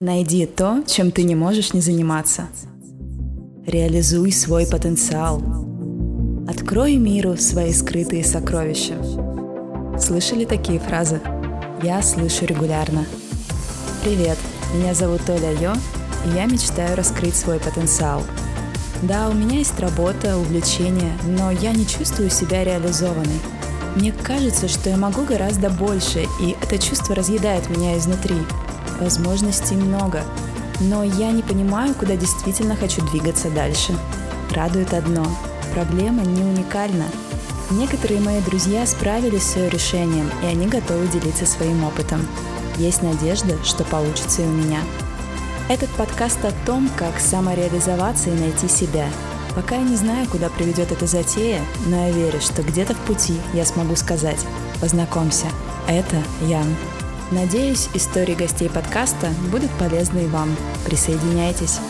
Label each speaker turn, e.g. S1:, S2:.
S1: Найди то, чем ты не можешь не заниматься. Реализуй свой потенциал. Открой миру свои скрытые сокровища. Слышали такие фразы? Я слышу регулярно. Привет, меня зовут Оля Йо, и я мечтаю раскрыть свой потенциал. Да, у меня есть работа, увлечения, но я не чувствую себя реализованной. Мне кажется, что я могу гораздо больше, и это чувство разъедает меня изнутри – Возможностей много, но я не понимаю, куда действительно хочу двигаться дальше. Радует одно – проблема не уникальна. Некоторые мои друзья справились с ее решением, и они готовы делиться своим опытом. Есть надежда, что получится и у меня. Этот подкаст о том, как самореализоваться и найти себя. Пока я не знаю, куда приведет эта затея, но я верю, что где-то в пути я смогу сказать «Познакомься, это Ян». Надеюсь, истории гостей подкаста будут полезны и вам. Присоединяйтесь.